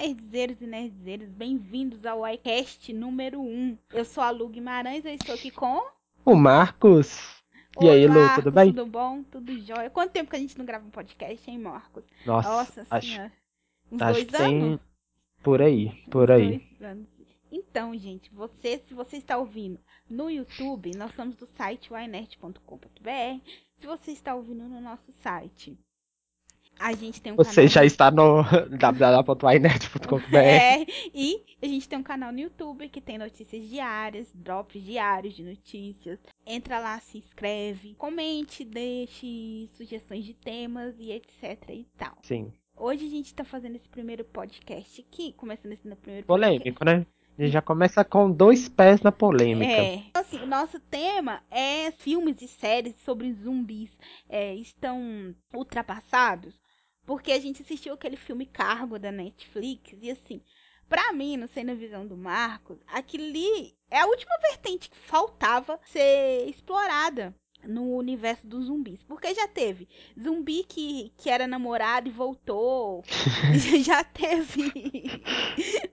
nerdzeiros e nerdzeiras, bem-vindos ao iCast número 1. Eu sou a Lu Guimarães, eu estou aqui com... O Marcos. E Oi, aí, Lu, Marcos, tudo bem? Tudo bom? Tudo jóia? Quanto tempo que a gente não grava um podcast, hein, Marcos? Nossa, Nossa acho, senhora. Uns acho dois que tem anos? por aí, por Uns aí. dois anos. Então, gente, você, se você está ouvindo no YouTube, nós somos do site ynerd.com.br. Se você está ouvindo no nosso site, a gente tem um Você canal já está no www.inet.com.br. É, e a gente tem um canal no YouTube que tem notícias diárias, drops diários de notícias. Entra lá, se inscreve, comente, deixe sugestões de temas e etc e tal. Sim, Hoje a gente tá fazendo esse primeiro podcast aqui, começando esse primeiro polêmico, né? A gente já começa com dois pés na polêmica. É. Então, assim, o nosso tema é filmes e séries sobre zumbis é, estão ultrapassados. Porque a gente assistiu aquele filme Cargo da Netflix e assim, pra mim, não sei na visão do Marcos, aquilo ali é a última vertente que faltava ser explorada no universo dos zumbis. Porque já teve zumbi que, que era namorado e voltou. já teve.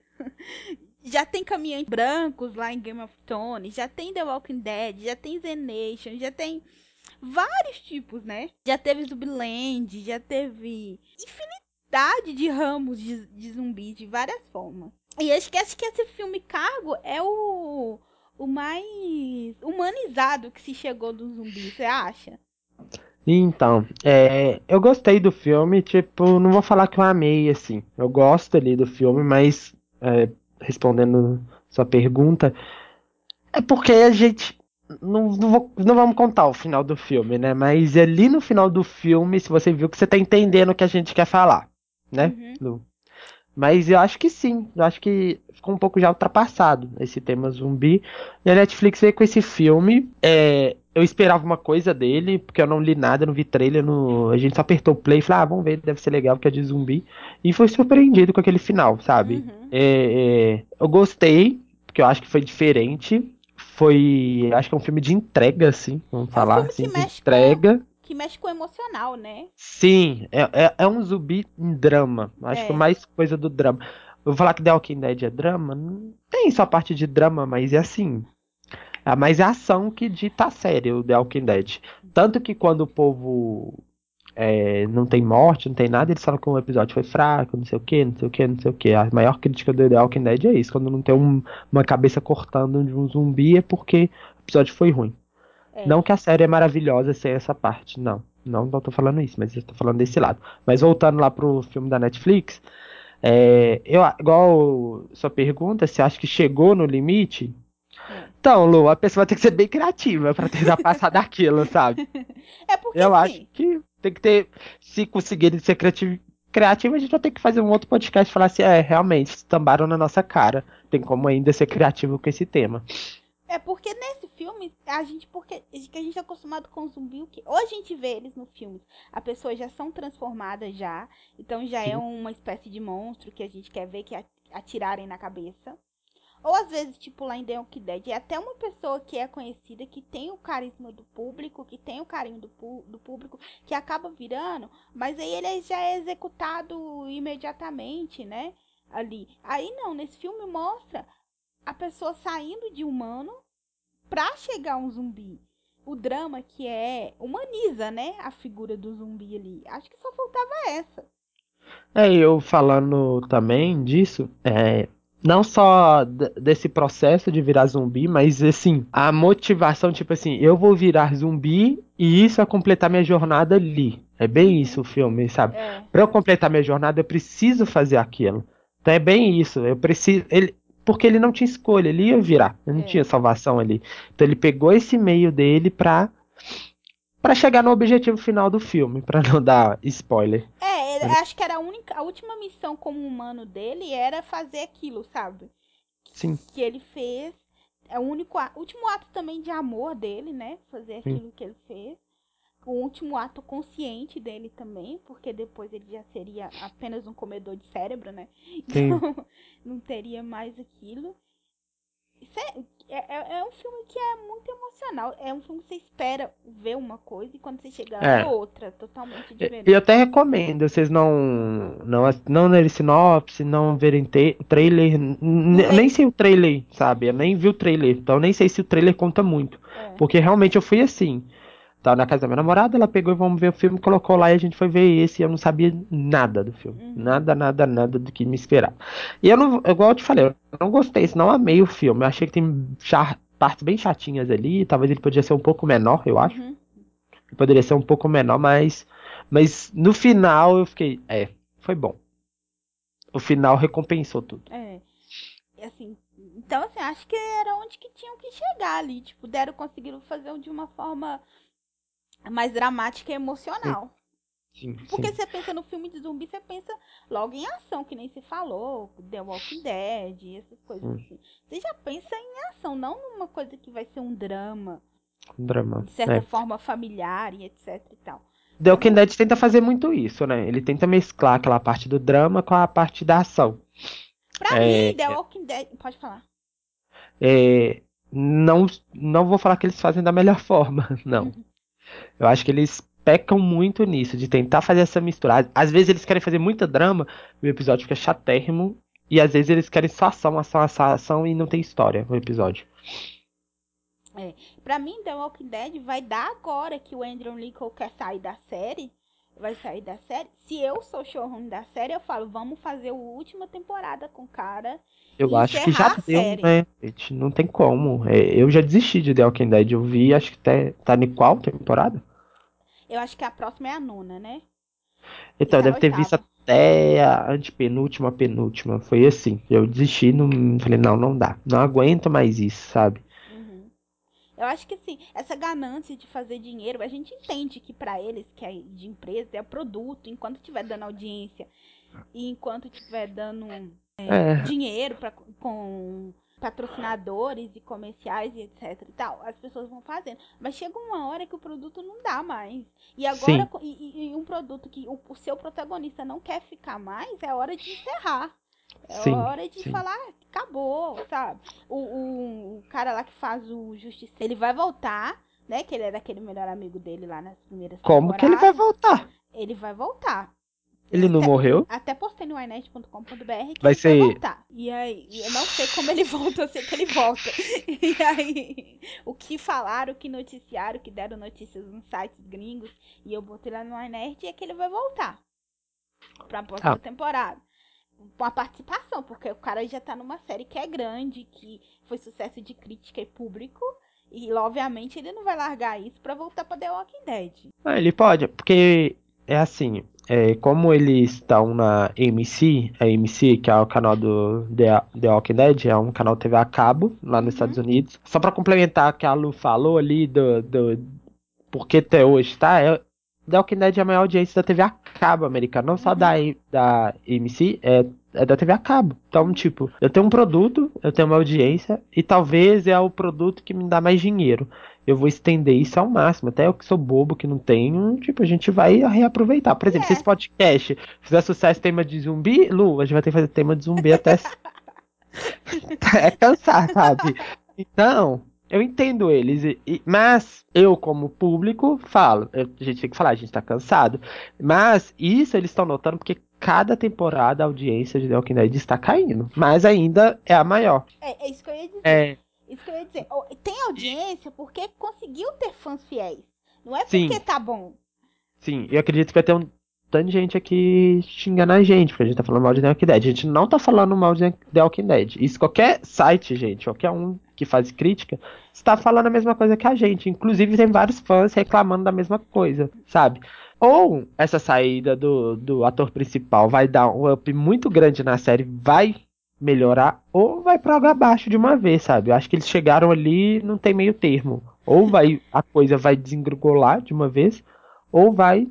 Já tem caminhantes brancos lá em Game of Thrones, já tem The Walking Dead, já tem The Nation, já tem vários tipos, né? Já teve Zumbiland, já teve infinidade de ramos de, de de várias formas. E que, acho que esse filme Cargo é o, o mais humanizado que se chegou do zumbi, você acha? Então, é, eu gostei do filme, tipo, não vou falar que eu amei, assim. Eu gosto ali do filme, mas é, respondendo sua pergunta, é porque a gente. Não, não, vou- não vamos contar o final do filme, né? Mas ali no final do filme, se você viu que você tá entendendo o que a gente quer falar, né? Uhum. Mas eu acho que sim, eu acho que ficou um pouco já ultrapassado esse tema zumbi. E a Netflix veio com esse filme. é, eu esperava uma coisa dele, porque eu não li nada, não vi trailer. No, a gente só apertou o play e falou, ah, vamos ver, deve ser legal, porque é de zumbi. E foi surpreendido com aquele final, sabe? Uhum. É, é, eu gostei, porque eu acho que foi diferente. Foi. Acho que é um filme de entrega, assim, vamos falar. filme que assim, de mexe com- entrega. Que mexe com o emocional, né? Sim, é, é, é um zumbi em drama. Acho É. que mais coisa do drama. Eu vou falar que The Walking Dead é drama? Não tem só a parte de drama, mas é assim. É mais ação que dita a série, o The Walking Dead. Tanto que quando o povo é, não tem morte, não tem nada, eles falam que o episódio foi fraco, não sei o que, não sei o que, não sei o que. A maior crítica do The Walking Dead é isso. Quando não tem um- uma cabeça cortando de um zumbi é porque o episódio foi ruim. É. Não que a série é maravilhosa sem essa parte, não. Não, não tô falando isso, mas eu tô falando desse lado. Mas voltando lá pro filme da Netflix, é, eu, igual sua pergunta, você acha que chegou no limite? É. Então, Lu, a pessoa tem que ser bem criativa pra tentar passar daquilo, sabe? É porque Eu assim, acho que tem que ter. Se conseguirem ser criativo, criativo, a gente vai ter que fazer um outro podcast e falar assim: é, realmente, estambaram na nossa cara. Tem como ainda ser criativo com esse tema. É porque nesse filme, a gente, porque que a gente é acostumado com zumbi, o que ou a gente vê eles no filme, as pessoas já são transformadas já, então já é Sim. uma espécie de monstro que a gente quer ver que a- atirarem na cabeça. Ou às vezes, tipo lá em The Walking Dead, é até uma pessoa que é conhecida, que tem o carisma do público, que tem o carinho do, do público, que acaba virando, mas aí ele já é executado imediatamente, né? Ali. Aí não, nesse filme mostra a pessoa saindo de humano pra chegar um zumbi. O drama que é humaniza, né, a figura do zumbi ali. Acho que só faltava essa. É, eu falando também disso, é, não só desse processo de virar zumbi, mas assim, a motivação, tipo assim, eu vou virar zumbi e isso é completar minha jornada ali. É bem Uhum. isso o filme, sabe? É. Pra eu completar minha jornada, eu preciso fazer aquilo. Então é bem isso. Eu preciso. Ele, porque ele não tinha escolha, ele ia virar. Ele não É. tinha salvação ali. Então ele pegou esse meio dele pra. Pra chegar no objetivo final do filme, pra não dar spoiler. É, Ele- acho que era a única, a última missão como humano dele era fazer aquilo, sabe? Sim. Que ele fez. É o único, último ato também de amor dele, né? Fazer Sim. aquilo que ele fez. O último ato consciente dele também, porque depois ele já seria apenas um comedor de cérebro, né? Sim. Então não teria mais aquilo. É, é, é- é um filme que é muito emocional. É um filme que você espera ver uma coisa e quando você chega É. é outra, totalmente E diferente. eu até recomendo vocês não não, não lerem sinopse, não verem trailer. nem sei o trailer, sabe? Eu nem vi o trailer, então eu nem sei se o trailer conta muito. É. Porque realmente eu fui assim. Tava na casa da minha namorada, ela pegou e vamos ver o filme, colocou lá e a gente foi ver esse. E eu não sabia nada do filme. Uhum. Nada, nada, nada do que me esperar. E eu não, igual eu te falei, eu não gostei, não amei o filme. Eu achei que tem partes bem chatinhas ali. Talvez ele podia ser um pouco menor, eu acho. Uhum. Poderia ser um pouco menor, mas. Mas no final eu fiquei. É, foi bom. O final recompensou tudo. É. E assim, então assim, acho que era onde que tinham que chegar ali. Tipo, deram, conseguiram fazer de uma forma mais dramática e emocional. Sim, Porque sim. você pensa no filme de zumbi, você pensa logo em ação, que nem se falou, The Walking Dead, essas coisas Hum. assim. Você já pensa em ação, não numa coisa que vai ser um drama, Um drama. de certa É. forma familiar e etc e tal. The Walking Dead tenta fazer muito isso, né? Ele tenta mesclar aquela parte do drama com a parte da ação. Pra É, mim, The é. Walking Dead. Pode falar. É, não, não vou falar que eles fazem da melhor forma, não. Uhum. Eu acho que eles pecam muito nisso, de tentar fazer essa mistura. Às vezes eles querem fazer muita drama, e o episódio fica chatérrimo, e às vezes eles querem só ação, ação, ação, ação, e não tem história no episódio. Pra mim, The Walking Dead vai dar agora que o Andrew Lincoln quer sair da série. Vai sair da série. Se eu sou showrunner da série, eu falo, vamos fazer a última temporada com o cara. Eu acho que já a deu, série. né? Não tem como. É, eu já desisti de The Walking Dead. Eu vi, acho que até, tá em qual temporada? Eu acho que a próxima é a nona, né? Então, a deve ter visto até a antepenúltima, penúltima. Foi assim. Eu desisti, não, falei, não, não dá. Não aguento mais isso, sabe? Eu acho que assim, essa ganância de fazer dinheiro, a gente entende que pra eles, que é de empresa, é produto, enquanto estiver dando audiência e enquanto estiver dando É, dinheiro pra, com patrocinadores e comerciais e etc e tal, as pessoas vão fazendo. Mas chega uma hora que o produto não dá mais. E agora, e, e- e um produto que o, o seu protagonista não quer ficar mais, é hora de encerrar. É Sim, hora de sim. falar, "Ah, acabou, sabe? O, o, o cara lá que faz o Justiça, ele vai voltar, né? Que ele era aquele melhor amigo dele lá nas primeiras como que ele vai temporadas. voltar? Ele vai voltar. Ele não Até- morreu? Até postei no inet.com.br que Vai ser- vai voltar. E aí, eu não sei como ele volta, eu sei que ele volta. E aí, o que falaram, o que noticiaram, o que deram notícias nos sites gringos, e eu botei lá no iNet, é que ele vai voltar. Pra próxima Ah. temporada. Com a participação, porque o cara já tá numa série que é grande, que foi sucesso de crítica e público. E, obviamente, ele não vai largar isso pra voltar pra The Walking Dead. Ah, ele pode, porque é assim, é, como eles estão na AMC, a AMC, que é o canal do The, The Walking Dead, é um canal TV a cabo lá nos Uhum. Estados Unidos. Só pra complementar o que a Lu falou ali do, do porque até hoje, tá? É, The Walking Dead é a maior audiência da TV a cabo americana, não só Uhum. da, da AMC, é, é da TV a cabo. Então, tipo, eu tenho um produto, eu tenho uma audiência, e talvez é o produto que me dá mais dinheiro eu vou estender isso ao máximo. Até eu que sou bobo, que não tenho, tipo, a gente vai reaproveitar. Por exemplo, É. se esse podcast fizer sucesso tema de zumbi, Lu, a gente vai ter que fazer tema de zumbi até. é cansar, sabe? Então, eu entendo eles, e- e- mas eu, como público, falo. eu- a gente tem que falar, a gente tá cansado. Mas isso eles estão notando porque cada temporada a audiência de The Walking Dead está caindo. Mas ainda é a maior. É, é isso que eu ia dizer. É, Isso que eu ia dizer. Tem audiência porque conseguiu ter fãs fiéis. Não é Sim. porque tá bom. Sim, eu acredito que vai ter um tanto de gente aqui xingando a gente, porque a gente tá falando mal de The Walking Dead. A gente não tá falando mal de The Walking Dead. Isso qualquer site, gente, qualquer um que faz crítica, está falando a mesma coisa que a gente. Inclusive tem vários fãs reclamando da mesma coisa, sabe? Ou essa saída do, do ator principal vai dar um up muito grande na série, vai melhorar, ou vai pra água abaixo de uma vez, sabe? Eu acho que eles chegaram ali, não tem meio termo. Ou vai a coisa vai desengrolar de uma vez, ou vai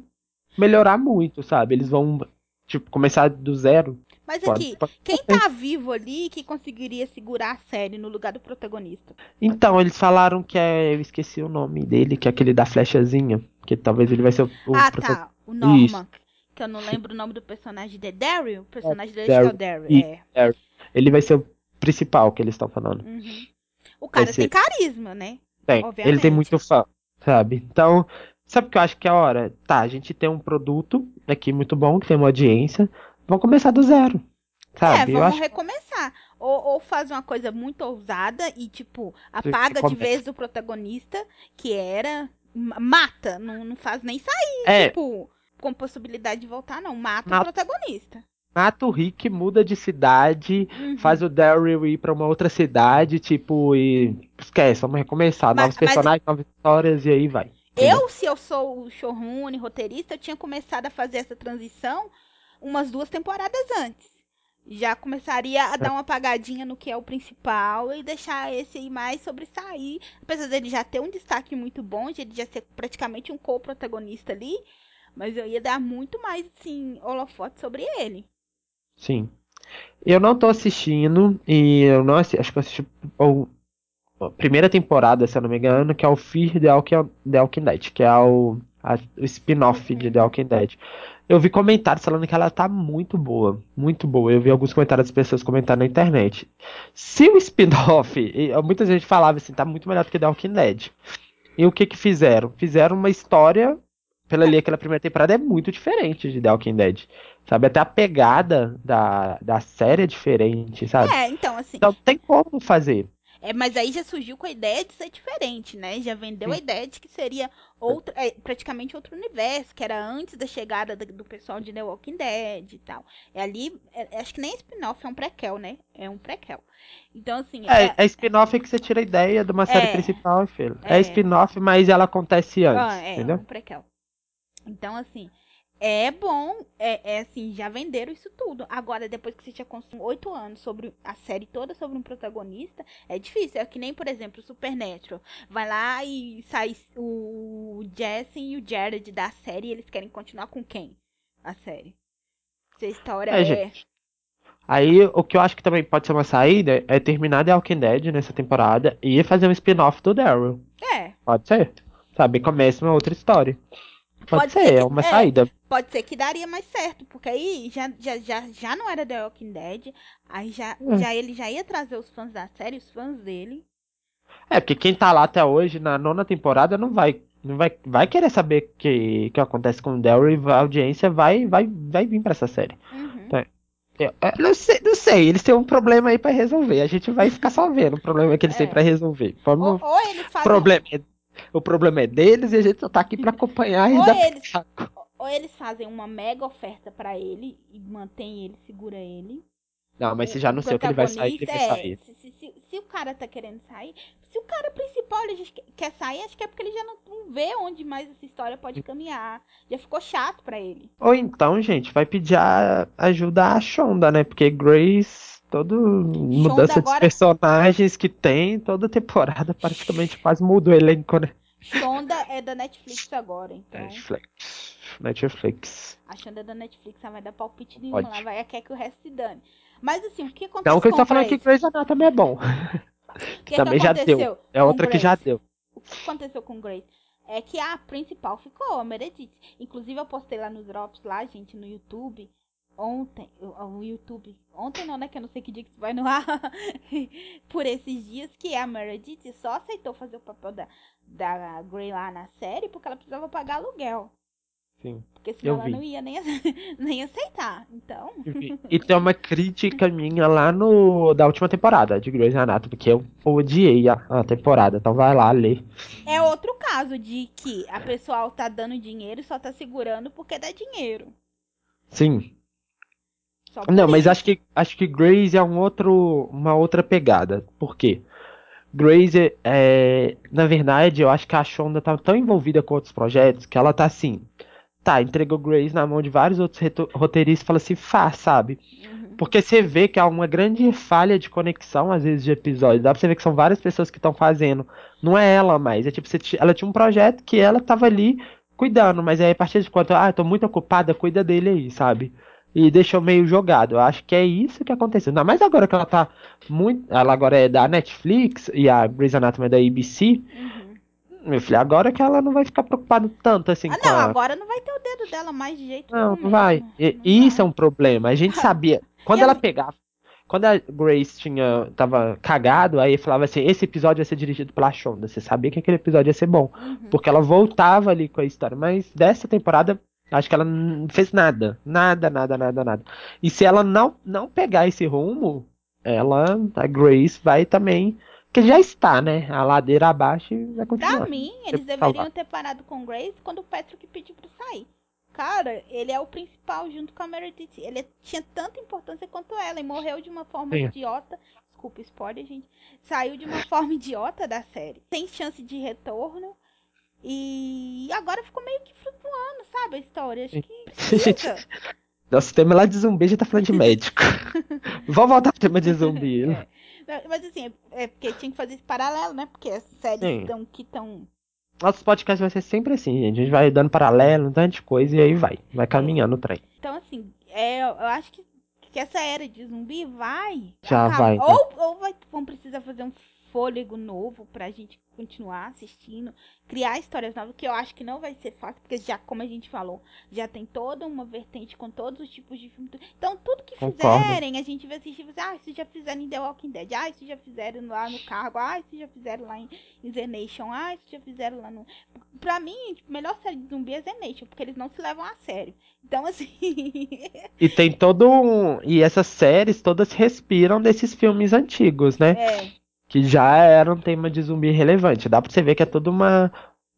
melhorar muito, sabe? Eles vão, tipo, começar do zero. Mas aqui, pode- quem tá vivo ali que conseguiria segurar a série no lugar do protagonista? Então, eles falaram que é. Eu esqueci o nome dele, que é aquele da flechazinha. Que talvez ele vai ser o. ah, tá. O Norman. Que eu não lembro o nome do personagem de Daryl. O personagem dele é o Daryl. Isso. É. Ele vai ser o principal que eles estão falando. Uhum. O cara Vai tem carisma, né? Tem. Ele Obviamente. tem muito fã, sabe? Então, sabe o que eu acho que é a hora? Tá, a gente tem um produto aqui muito bom, que tem uma audiência. Vamos começar do zero. É, Sabe? eu vamos acho recomeçar. Ou, ou faz uma coisa muito ousada e, tipo, apaga de vez o protagonista, que era. ma- Mata. Não, não faz nem sair, É, tipo, com possibilidade de voltar, não. Mata o Mata- protagonista. mata o Rick, muda de cidade, Uhum. faz o Daryl ir pra uma outra cidade, tipo, e esquece, vamos recomeçar. Mas- Novos mas- personagens, novas histórias, e aí vai. Eu, se eu sou o showrunner, roteirista, eu tinha começado a fazer essa transição umas duas temporadas antes. Já começaria a dar uma apagadinha no que é o principal e deixar esse aí mais sobressair. Apesar dele já ter um destaque muito bom, de ele já ser praticamente um co-protagonista ali. Mas eu ia dar muito mais, assim, holofote sobre ele. Sim. Eu não tô assistindo, e eu não assisti, acho que eu assisti o- a primeira temporada, se eu não me engano, que é o Fear the Walking, Dead, que é o, a- o spin-off de The Walking Dead. Eu vi comentários falando que ela tá muito boa, muito boa. Eu vi alguns comentários das pessoas comentando na internet. Se o spin-off, muita gente falava assim, tá muito melhor do que The Walking Dead. E o que que fizeram? Fizeram uma história, pela ali, aquela primeira temporada é muito diferente de The Walking Dead. Sabe, até a pegada da, da série é diferente, sabe? É, então, assim. Então tem como fazer. É, mas aí já surgiu com a ideia de ser diferente, né? Já vendeu a ideia de que seria outro, é, praticamente outro universo, que era antes da chegada do, do pessoal de The Walking Dead e tal. É ali, é- acho que nem spin-off, é um prequel, né? É um prequel. Então, assim, É, é- é spin-off que você tira a ideia de uma série É. principal, filho. É, É. spin-off, mas ela acontece antes, ah, é, entendeu? um prequel. Então, assim, é bom, é, é assim, já venderam isso tudo. Agora, depois que você já consumiu oito anos sobre a série toda sobre um protagonista, é difícil. É que nem, por exemplo, Supernatural. Vai lá e sai o Jesse e o Jared da série e eles querem continuar com quem? A série. Se a história É, é. gente. Aí, o que eu acho que também pode ser uma saída é terminar The Walking Dead nessa temporada e fazer um spin-off do Daryl. É, Pode ser. Sabe? Começa uma outra história. Pode, Pode ser, ser que- é uma é. saída. pode ser que daria mais certo, porque aí já, já, já, já não era The Walking Dead, aí já, Hum. já ele já ia trazer os fãs da série, os fãs dele. É, porque quem tá lá até hoje, na nona temporada, não vai. Não vai, vai querer saber o que, que acontece com o Daryl e a audiência vai, vai, vai vir pra essa série. Uhum. Tá. Eu, eu não, sei, não sei, eles têm um problema aí pra resolver. A gente vai ficar só vendo o problema que eles têm É. pra resolver. Ou, ou eles fazem, problema é, o problema é deles e a gente só tá aqui pra acompanhar e Ou dar eles- ou eles fazem uma mega oferta pra ele e mantém ele, segura ele. Não, mas se já não sei o que ele vai sair, ele vai protagonista, sair. é, Se, se, se, se o cara tá querendo sair, se o cara principal ele quer sair, acho que é porque ele já não, não vê onde mais essa história pode caminhar. Já ficou chato pra ele. Ou então, gente, vai pedir a- ajuda à Shonda, né? Porque Grace, toda mudança de agora- personagens que tem, toda temporada praticamente quase muda o elenco, né? Shonda é da Netflix agora, então. Netflix. Netflix. A Shonda é da Netflix, ela vai dar palpite nenhum lá, vai quer que o resto se dane. Mas assim, o que aconteceu Não que eu com estou falando que Grace? Grey's Anatomy é bom. O que, também que já deu. É outra que já Grace? deu. O que aconteceu com Grace? É que a principal ficou, a Meredith. Inclusive, eu postei lá nos drops, lá, gente, no YouTube. Ontem, o YouTube. Ontem não, né? Que eu não sei que dia que isso vai no ar. Por esses dias que a Meredith só aceitou fazer o papel da, da Grey lá na série porque ela precisava pagar aluguel. Sim. Porque senão ela não ia nem, nem aceitar. Então. E tem uma crítica minha lá no da última temporada de Grey's Anatomy, que eu odiei a, a temporada. Então vai lá ler. É outro caso de que a pessoa tá dando dinheiro e só tá segurando porque dá dinheiro. Sim. Não, mas acho que acho que Grace é um outro, uma outra pegada. Por quê? Grace é, na verdade, eu acho que a Shonda tá tão envolvida com outros projetos que ela tá assim, tá, entregou Grace na mão de vários outros roteiristas e fala assim, faz, sabe? Uhum. Porque você vê que há uma grande falha de conexão, às vezes, de episódios. Dá pra você ver que são várias pessoas que estão fazendo. Não é ela mais. É tipo, você ela tinha um projeto que ela tava ali cuidando, mas aí a partir de quando, ah, tô muito ocupada, cuida dele aí, sabe? E deixou meio jogado. Eu acho que é isso que aconteceu. Ainda mais agora que ela tá muito. Ela agora é da Netflix e a Grey's Anatomy é da ABC. Uhum. Meu filho, agora que ela não vai ficar preocupada tanto assim Ah, com não, a. agora não vai ter o dedo dela mais de jeito nenhum não vai. mesmo. E- Não isso é vai. um problema. A gente sabia. Quando ela pegava. quando a Grace tinha tava cagado, aí falava assim, esse episódio vai ser dirigido pela Shonda. Você sabia que aquele episódio ia ser bom, Uhum. porque ela voltava ali com a história, mas dessa temporada acho que ela não fez nada, nada, nada, nada, nada. E se ela não não pegar esse rumo, ela, a Grace vai também, que já está, né? A ladeira abaixo e vai continuar. Pra mim, eles deveriam salvar. ter parado com Grace quando o Patrick pediu pra sair. Cara, ele é o principal junto com a Meredith. Ele tinha tanta importância quanto ela e morreu de uma forma Sim. idiota. Desculpa, spoiler, gente. Saiu de uma forma idiota da série. Sem chance de retorno. E agora ficou meio que flutuando, sabe? A história. Acho que precisa. Nosso tema lá de zumbi, gente tá falando de médico. Vamos voltar pro tema de zumbi. É. Mas- Mas assim, é porque tinha que fazer esse paralelo, né? Porque as séries Sim. tão, que estão. Nossos podcasts vai ser sempre assim, gente. A gente vai dando paralelo, um tanto de coisa e aí vai. Vai caminhando o trem. Então, assim, é, eu acho que, que essa era de zumbi vai. Já acabar. vai, né? Ou, ou vai, vão precisar fazer um fôlego novo pra gente continuar assistindo, criar histórias novas, que eu acho que não vai ser fácil, porque já, como a gente falou, já tem toda uma vertente com todos os tipos de filme. Então, tudo que Concordo. fizerem, a gente vai assistir ah, isso já fizeram em The Walking Dead, ah, isso já fizeram lá no Cargo, ah, isso já fizeram lá em, em The Nation, ah, isso já fizeram lá no. Pra mim, tipo, a melhor série de zumbi é The Nation, porque eles não se levam a sério. Então, assim. E tem todo um. E essas séries todas respiram desses filmes antigos, né? é. Que já era um tema de zumbi relevante. Dá pra você ver que é toda uma.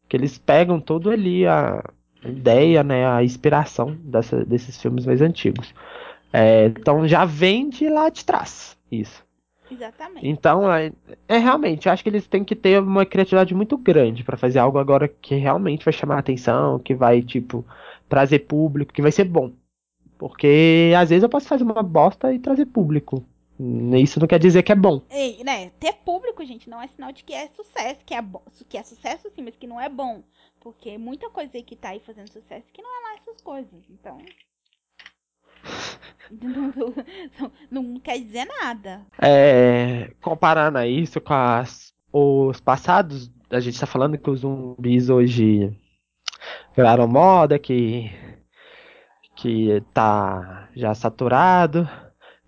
Que eles pegam todo ali a ideia, né? A inspiração dessa- desses filmes mais antigos. É, então já vem de lá de trás. Isso. Exatamente. Então, é, é realmente, eu acho que eles têm que ter uma criatividade muito grande pra fazer algo agora que realmente vai chamar a atenção, que vai, tipo, trazer público, que vai ser bom. Porque às vezes eu posso fazer uma bosta e trazer público. Isso não quer dizer que é bom. E, né, ter público, gente, não é sinal de que é sucesso, que é, bo- que é sucesso sim, mas que não é bom. Porque muita coisa aí que tá aí fazendo sucesso que não é lá essas coisas. Então. Não, não quer dizer nada. É, comparando a isso com as- os passados, a gente tá falando que os zumbis hoje viraram moda, que, que tá já saturado.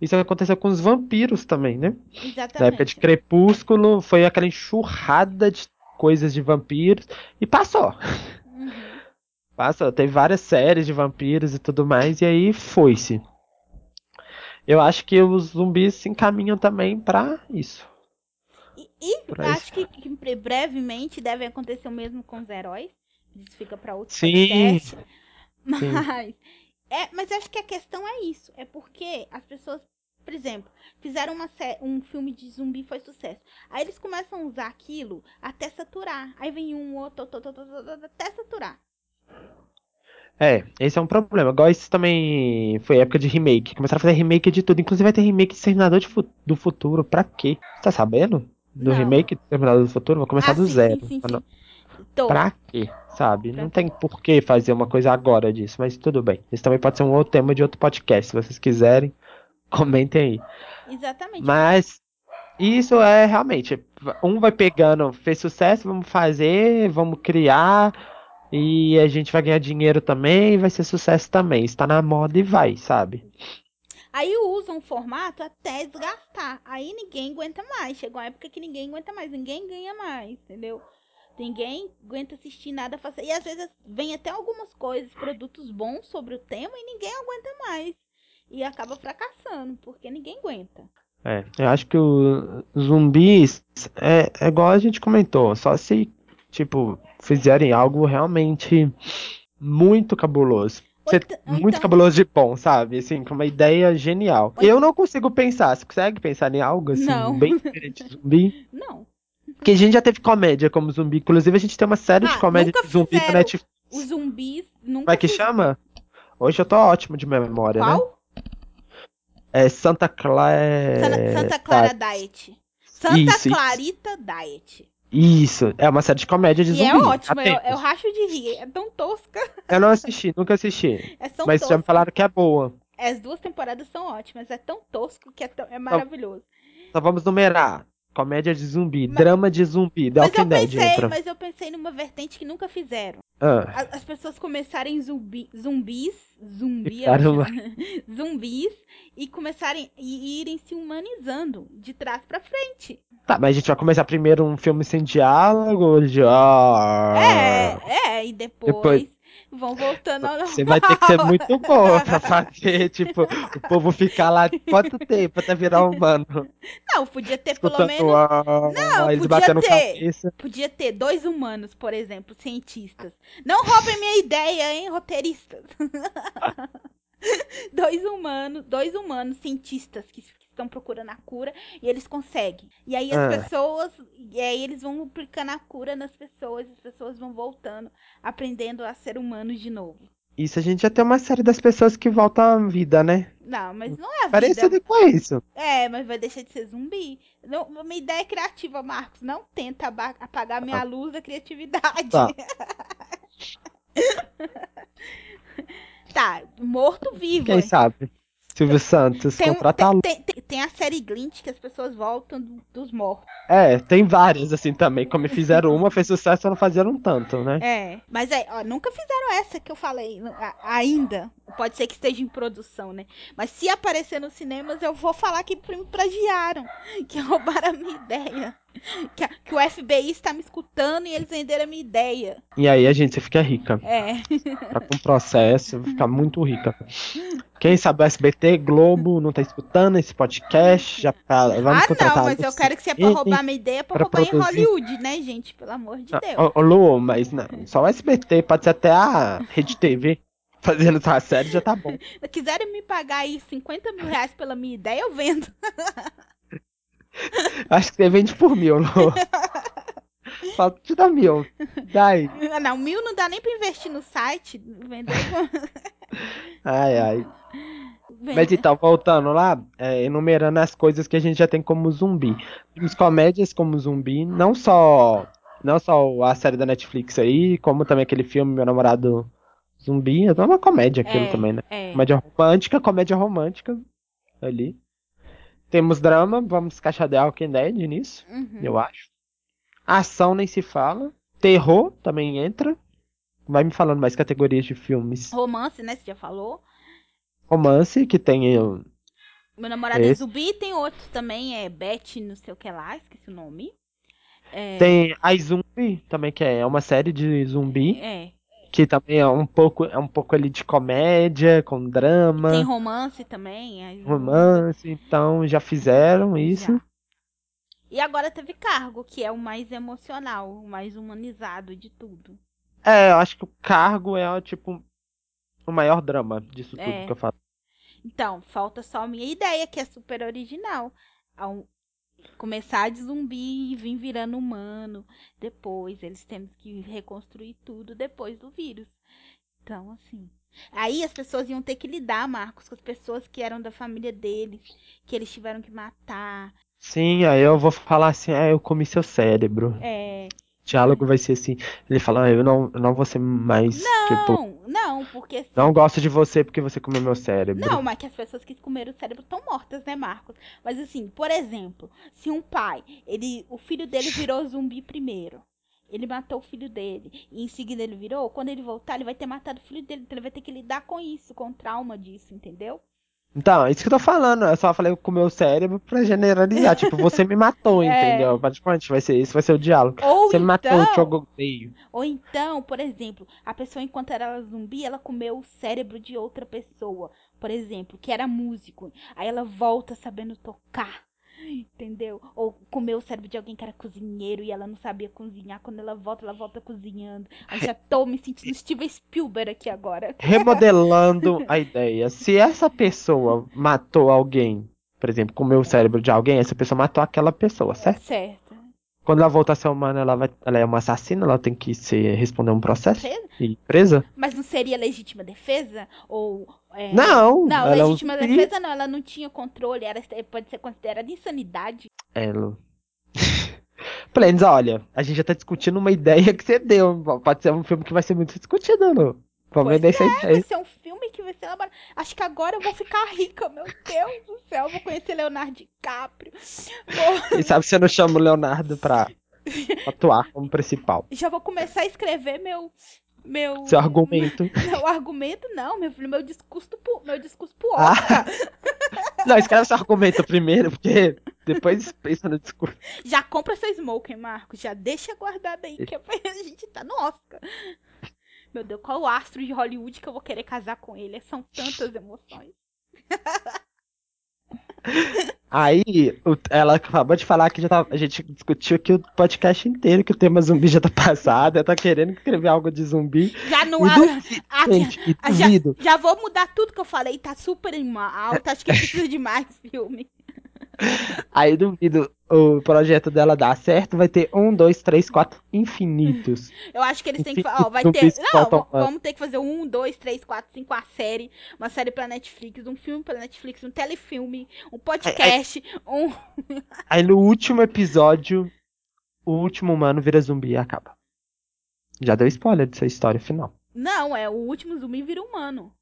Isso aconteceu com os vampiros também, né? Na época de Exatamente. Crepúsculo, foi aquela enxurrada de coisas de vampiros e passou. Uhum. Passou, teve várias séries de vampiros e tudo mais, e aí foi-se. Eu acho que os zumbis se encaminham também pra isso. E, e Pra isso. acho que, que bre- brevemente deve acontecer o mesmo com os heróis. Isso fica pra outro Sim. podcast. Mas, é, mas acho que a questão é isso. É porque as pessoas, por exemplo, fizeram uma um filme de zumbi e foi sucesso. Aí eles começam a usar aquilo até saturar. Aí vem um outro, outro, outro, outro, até saturar. É, esse é um problema. Igual isso também foi época de remake. Começaram a fazer remake de tudo. Inclusive vai ter remake de Exterminador do Futuro. Pra quê? Você tá sabendo? Do Não. remake de Exterminador do Futuro? Vou começar Ah, do sim, zero. sim, sim, sim. Tô. Pra quê? Sabe? Pra Não tem por que fazer uma coisa agora disso, mas tudo bem. Isso também pode ser um outro tema de outro podcast. Se vocês quiserem, comentem aí. Exatamente. Mas isso é realmente. Um vai pegando, fez sucesso, vamos fazer, vamos criar. E a gente vai ganhar dinheiro também, vai ser sucesso também. Está na moda e vai, sabe? Aí usam o formato até desgastar. Aí ninguém aguenta mais. Chegou uma época que ninguém aguenta mais. Ninguém ganha mais, entendeu? Ninguém aguenta assistir nada. fazer- E às vezes vem até algumas coisas, produtos bons sobre o tema e ninguém aguenta mais. E acaba fracassando, porque ninguém aguenta. É, eu acho que os zumbis é, é igual a gente comentou, só se, tipo, fizerem algo realmente muito cabuloso. Muito então- cabuloso de bom, sabe? Assim, com uma ideia genial. Eu não consigo pensar. Você consegue pensar em algo assim, Não. bem diferente de zumbi? Não. Porque a gente já teve comédia como zumbi. Inclusive, a gente tem uma série de Ah, comédia nunca de zumbi na Netflix. Os zumbis nunca. Como é que chama? Hoje eu tô ótimo de memória, né? É Santa Clara. Santa, Santa Clara Diet. Santa Isso, isso. Clarita Diet. Isso, é uma série de comédia de E zumbi. é ótimo, eu, eu racho de rir. É tão tosca. Eu não assisti, nunca assisti. É tão Mas já me falaram que é boa. As duas temporadas são ótimas. É tão tosco que é, tão- é maravilhoso. Então vamos numerar. Comédia de zumbi, drama de zumbi, The Mas eu Walking Dead pensei, entra. mas eu pensei numa vertente que nunca fizeram. Ah, As pessoas começarem zumbi, zumbis, zumbi, zumbis, e começarem e irem se humanizando de trás pra frente. tá, mas a gente vai começar primeiro um filme sem diálogo, de... ah, É, é, e depois, Depois- vão voltando ao normal. Você vai ter que ser muito boa pra fazer, tipo, o povo ficar lá quanto tempo até virar humano? Não, podia ter pelo Escutando, menos. ah, Não, eles podia ter. cabeça. Podia ter dois humanos, por exemplo, cientistas. Não roubem minha ideia, hein, roteiristas. dois humanos, dois humanos cientistas que, que estão procurando a cura e eles conseguem. E aí as Ah. pessoas, e aí eles vão aplicando a cura nas pessoas, as pessoas vão voltando, aprendendo a ser humanos de novo. Isso a gente já tem uma série das pessoas que voltam à vida, né? Não, mas não é a vida. Parecido com isso. É, mas vai deixar de ser zumbi. Não, minha ideia é criativa, Marcos. Não tenta apagar minha luz da criatividade. Tá. Tá, morto-vivo. Quem hein? sabe? Silvio Santos, Tem, tem, tem, tem- a série Glint que as pessoas voltam do- dos mortos. É, tem várias assim também. Como fizeram uma, fez sucesso, não faziam tanto, né? É, mas é, ó, nunca fizeram essa que eu falei a- ainda. Pode ser que esteja em produção, né? Mas se aparecer nos cinemas, eu vou falar que me plagiaram, que roubaram a minha ideia. Que, a- que o FBI está me escutando e eles venderam a minha ideia. E aí a gente fica rica. É. Tá com processo, fica muito rica. Quem sabe o SBT, Globo, não tá escutando esse podcast, já tá, ah, contratar não, a mas eu quero que se é pra roubar minha ideia, é pra pra roubar em produzir. Hollywood, né, gente? Pelo amor de Deus. Ô, ô, Lu, mas não, só o SBT, pode ser até a Rede TV fazendo essa série, já tá bom. Se quiserem me pagar aí 50 mil reais pela minha ideia, eu vendo. Acho que você vende por mil, Lu. Falta te dar mil. Daí. Ah, Não, mil não dá nem pra investir no site. Vender. Ai, ai. Mas então, voltando lá, é, enumerando as coisas que a gente já tem como zumbi. Temos comédias como zumbi, não só não só a série da Netflix aí, como também aquele filme Meu Namorado Zumbi, é uma comédia aquilo É, também, né? É. Comédia romântica, comédia romântica ali. Temos drama, vamos encaixar The Walking Dead nisso, Uhum. eu acho. Ação nem se fala. Terror também entra. Vai me falando mais categorias de filmes. Romance, né? Você já falou. Romance, que tem uh, Meu namorado é Esse. zumbi. Tem outro também, é Beth, não sei o que lá, esqueci o nome. É, Tem a Zumbi também, que é uma série de zumbi, é. Que também é um pouco, é um pouco ali de comédia, com drama, Tem romance também. é, romance, então já fizeram isso. Já. E agora teve cargo, que é o mais emocional, o mais humanizado de tudo. É, eu acho que o cargo é tipo o maior drama disso tudo É. que eu falo. Então, falta só a minha ideia, que é super original. Começar de zumbi e vir virando humano. Depois, eles temos que reconstruir tudo depois do vírus. Então, assim. Aí as pessoas iam ter que lidar, Marcos, com as pessoas que eram da família deles, que eles tiveram que matar. Sim, aí eu vou falar assim, ah, eu comi seu cérebro. É. O diálogo vai ser assim, ele fala, ah, eu não, eu não vou ser mais, tipo, Não, porque não gosto de você porque você comeu meu cérebro. Não, mas que as pessoas que comeram o cérebro estão mortas, né, Marcos? Mas assim, por exemplo, se um pai, ele, o filho dele virou zumbi primeiro. Ele matou o filho dele. E em seguida ele virou. Quando ele voltar, ele vai ter matado o filho dele. Então ele vai ter que lidar com isso, com o trauma disso, entendeu? Então, é isso que eu tô falando. Eu só falei com o meu cérebro pra generalizar. tipo, você me matou, É. entendeu? Praticamente vai ser isso, vai ser o diálogo. Ou Você me matou, te então, odeio. ou então, por exemplo, a pessoa enquanto era zumbi, ela comeu o cérebro de outra pessoa, por exemplo, que era músico. Aí ela volta sabendo tocar. Entendeu? Ou comeu o cérebro de alguém que era cozinheiro e ela não sabia cozinhar. Quando ela volta, ela volta cozinhando. Aí já tô me sentindo Steven Spielberg aqui agora. Remodelando a ideia. Se essa pessoa matou alguém, por exemplo, comeu o cérebro de alguém, essa pessoa matou aquela pessoa, certo? Certo. Quando ela voltar a ser humana, ela, vai, ela é uma assassina, ela tem que ser, responder um processo Presa? e presa? Mas não seria legítima defesa? Ou. é, Não, Não, ela é um legítima zumbi. defesa não, ela não tinha controle, era, pode ser considerada insanidade. É, Lu. Plens, olha, a gente já tá discutindo uma ideia que você deu. Pode ser um filme que vai ser muito discutido, Lu. Vamos Pois vender essa Vai ideia. ser um filme que vai ser elaborado. Acho que agora eu vou ficar rica, meu Deus do céu. Eu vou conhecer Leonardo DiCaprio. Vou- Quem sabe você não chama o Leonardo pra atuar como principal. já vou começar a escrever meu. Meu. Seu argumento. Meu argumento, não, meu filho. Meu discurso pro, meu discurso pro Ah. Oscar. Não, escreve seu argumento primeiro, porque depois pensa no discurso. Já compra seu smoke, hein, Marcos? Já deixa guardado aí, que é a gente tá no Oscar. Meu Deus, qual o astro de Hollywood que eu vou querer casar com ele? São tantas emoções. Aí, ela acabou de falar que já tá, a gente discutiu aqui o podcast inteiro, que o tema zumbi já tá passado, ela tá querendo escrever algo de zumbi. Já não há. Ah, já, já vou mudar tudo que eu falei, tá super em alta. Acho que precisa de mais filme. Aí duvido o projeto dela dar certo, vai ter um, dois, três, quatro infinitos. Eu acho que eles têm que. Ó, vai ter. Não, vamos ter que fazer um, dois, três, quatro, cinco, uma série. Uma série pra Netflix, um filme pra Netflix, um telefilme, um podcast, um. Aí no último episódio, o último humano vira zumbi e acaba. Já deu spoiler dessa história final. Não, é o último zumbi vira humano.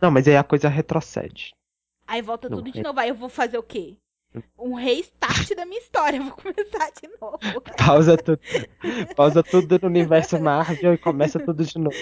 Não, mas aí a coisa retrocede. Aí volta Não, tudo de é- novo. Aí eu vou fazer o quê? Um restart da minha história. Vou começar de novo. Pausa tudo. Pausa tudo no universo Marvel e começa tudo de novo.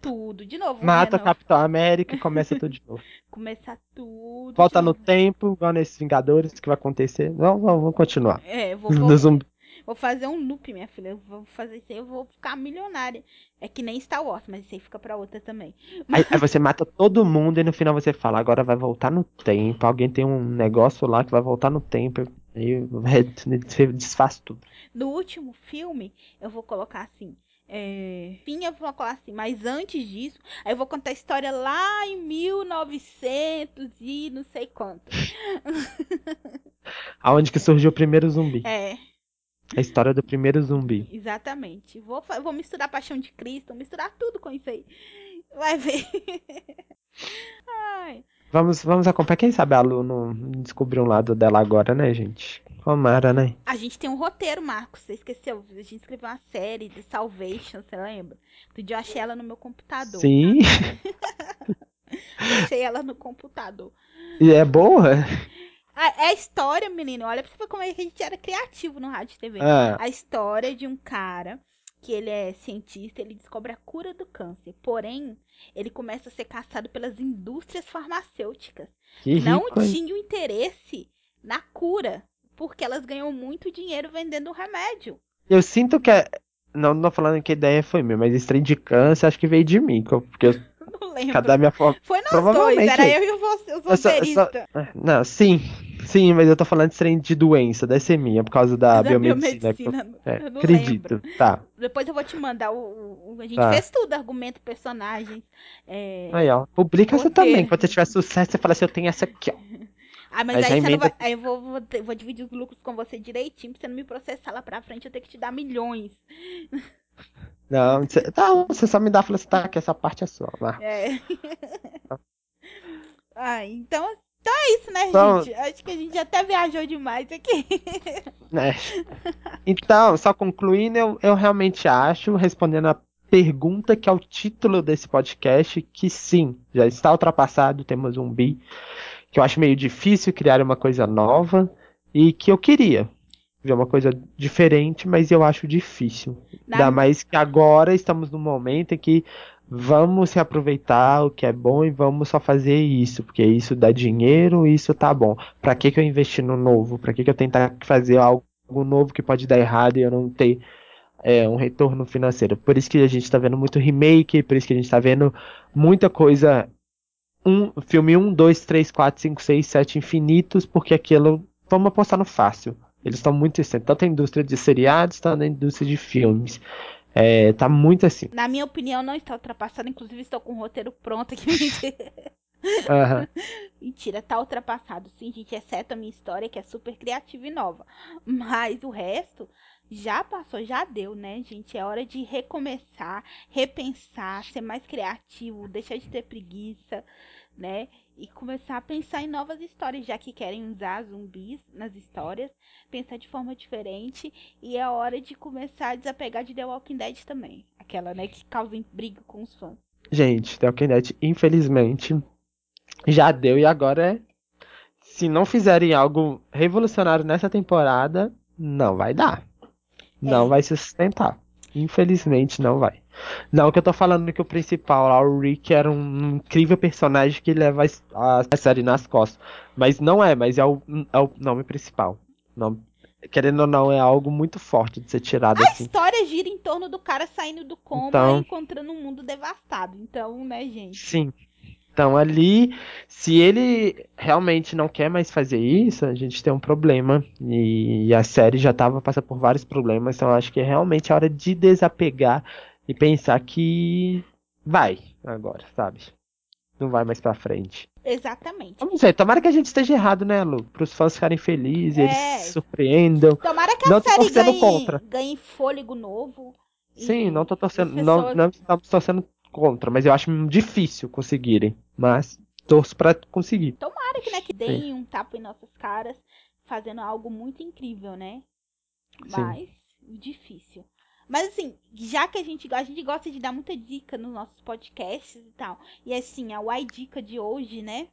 Tudo de novo. Mata o Renan. Capitão América e começa tudo de novo. Começar tudo. Volta no novo. tempo, igual nesses Vingadores, que vai acontecer. Vamos, vamos, vamos continuar. É, vou, No vou, zumbi. Vou fazer um loop, minha filha. Eu vou fazer isso aí, eu vou ficar milionária. É que nem Star Wars, mas isso aí fica pra outra também. Aí, aí você mata todo mundo e no final você fala, agora vai voltar no tempo. Alguém tem um negócio lá que vai voltar no tempo. Aí você desfaz tudo. No último filme, eu vou colocar assim. É... Fim, eu vou colocar assim, mas antes disso, aí eu vou contar a história lá em 1900 e não sei quanto. Aonde que surgiu o primeiro zumbi? É, A história do primeiro zumbi. exatamente. Vou, vou misturar Paixão de Cristo, misturar tudo com isso aí. Vai ver. Ai. Vamos, vamos acompanhar. Quem sabe a Lu não descobriu um lado dela agora, né, gente? Tomara, né? A gente tem um roteiro, Marcos. Você esqueceu? A gente escreveu uma série de Salvation, você lembra? Outro dia eu achei ela no meu computador. Sim. Achei ela no computador. E é boa? É a história, menino. Olha pra você ver como é que a gente era criativo no rádio e TV. Ah, A história de um cara que ele é cientista, ele descobre a cura do câncer. Porém, ele começa a ser caçado pelas indústrias farmacêuticas. que não rico, hein? tinham interesse na cura, porque elas ganham muito dinheiro vendendo o remédio. Eu sinto que é. Não, não tô falando que a ideia foi minha, mas esse trem de câncer acho que veio de mim. Porque eu, Não lembro. cada minha forma. Foi nós dois, era eu e você, os Eu só- roteiristas. Não, sim. Sim, mas eu tô falando de trem de doença, minha, por causa da, Da biomedicina. que eu- biomedicina, é, eu não acredito. lembro. Tá. Depois eu vou te mandar o. o- a gente Tá. fez tudo, argumento, personagens. é, Aí, ó. Publica essa Roteiro. também. Quando você tiver sucesso, você fala assim: eu tenho essa aqui, ó. Ah, mas Aí aí, você emenda- vai. Aí eu vou, vou, vou dividir os lucros com você direitinho pra você não me processar lá pra frente. Eu tenho que te dar milhões. Não, você, não, você só me dá, fala assim, tá, que essa parte é sua. Lá. É. ah, então. Então é isso, né, Então- gente? Acho que a gente até viajou demais aqui. né? Então, só concluindo, eu, eu realmente acho, respondendo a pergunta que é o título desse podcast, que sim, já está ultrapassado o tema zumbi, que eu acho meio difícil criar uma coisa nova e que eu queria ver uma coisa diferente, mas eu acho difícil. Ainda mais que agora estamos num momento em que vamos reaproveitar o que é bom e vamos só fazer isso, porque isso dá dinheiro, isso tá bom. Pra que que eu investi no novo? Pra que que eu tentar fazer algo novo que pode dar errado e eu não ter é, um retorno financeiro? Por isso que a gente tá vendo muito remake, por isso que a gente tá vendo muita coisa um filme 1, 2, 3, 4, 5, 6, 7 infinitos, porque aquilo vamos apostar no fácil. Eles estão muito assim, tanto a indústria de seriados, tanto a indústria de filmes. É, tá muito assim. Na minha opinião, não está ultrapassado. Inclusive, estou com o roteiro pronto aqui. Aham. Mentira, tá ultrapassado sim, gente, exceto a minha história, que é super criativa e nova. Mas o resto já passou, já deu, né, gente? É hora de recomeçar, repensar, ser mais criativo, deixar de ter preguiça, né? E começar a pensar em novas histórias, já que querem usar zumbis nas histórias, pensar de forma diferente. E é hora de começar a desapegar de The Walking Dead também. Aquela, né, que causa briga com os fãs. gente, The Walking Dead, infelizmente, já deu e agora é. Se não fizerem algo revolucionário nessa temporada, não vai dar. Não É. vai se sustentar. Infelizmente não vai. Não que eu tô falando que o principal lá, o Rick, era um incrível personagem que leva a, série nas costas. Mas não é, mas é o, é o nome principal. Nome- querendo ou não, é algo muito forte de ser tirado A assim. história gira em torno do cara saindo do coma Então- e encontrando um mundo devastado. Então, né, gente? Sim. Então ali, se ele realmente não quer mais fazer isso, a gente tem um problema. E, e a série já tava passando por vários problemas, então acho que é realmente a hora de desapegar e pensar que vai agora, sabe? Não vai mais pra frente. Exatamente. Vamos ver, tomara que a gente esteja errado, né, Lu? Para os fãs ficarem felizes, É. eles se surpreendam. Tomara que a Não série ganhe, ganhe fôlego novo. Sim, não tô torcendo, não, não estamos torcendo contra, mas eu acho difícil conseguirem. Mas torço pra conseguir. Tomara que, né, que deem um tapa em nossas caras, fazendo algo muito incrível, né? Sim. Mas difícil. Mas assim, já que a gente, a gente gosta de dar muita dica nos nossos podcasts e tal. E assim, a Why Dica de hoje, né?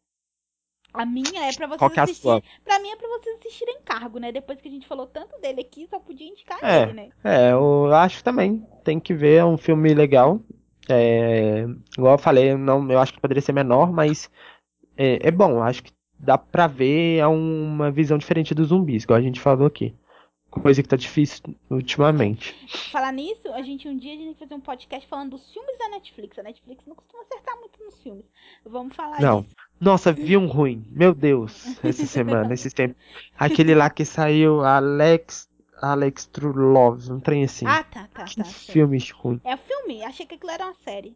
A minha é pra vocês é assistirem. Pra mim é pra vocês assistirem cargo, né? Depois que a gente falou tanto dele aqui, só podia indicar É. ele, né? É, eu acho também. Tem que ver, é um filme legal. É, igual eu falei, eu não, eu acho que poderia ser menor, mas é, é bom. Acho que dá pra ver é uma visão diferente dos zumbis, igual a gente falou aqui. Coisa que tá difícil ultimamente. Falar nisso, a gente um dia a gente vai fazer um podcast falando dos filmes da Netflix. A Netflix não costuma acertar muito nos filmes. Vamos falar Não. disso. Nossa, vi um ruim. Meu Deus, essa semana, esses tempos. Aquele lá que saiu, Alex, Alex True Love, um trem assim. Ah, tá, tá, que tá. filme ruim. É filme? Achei que aquilo era uma série.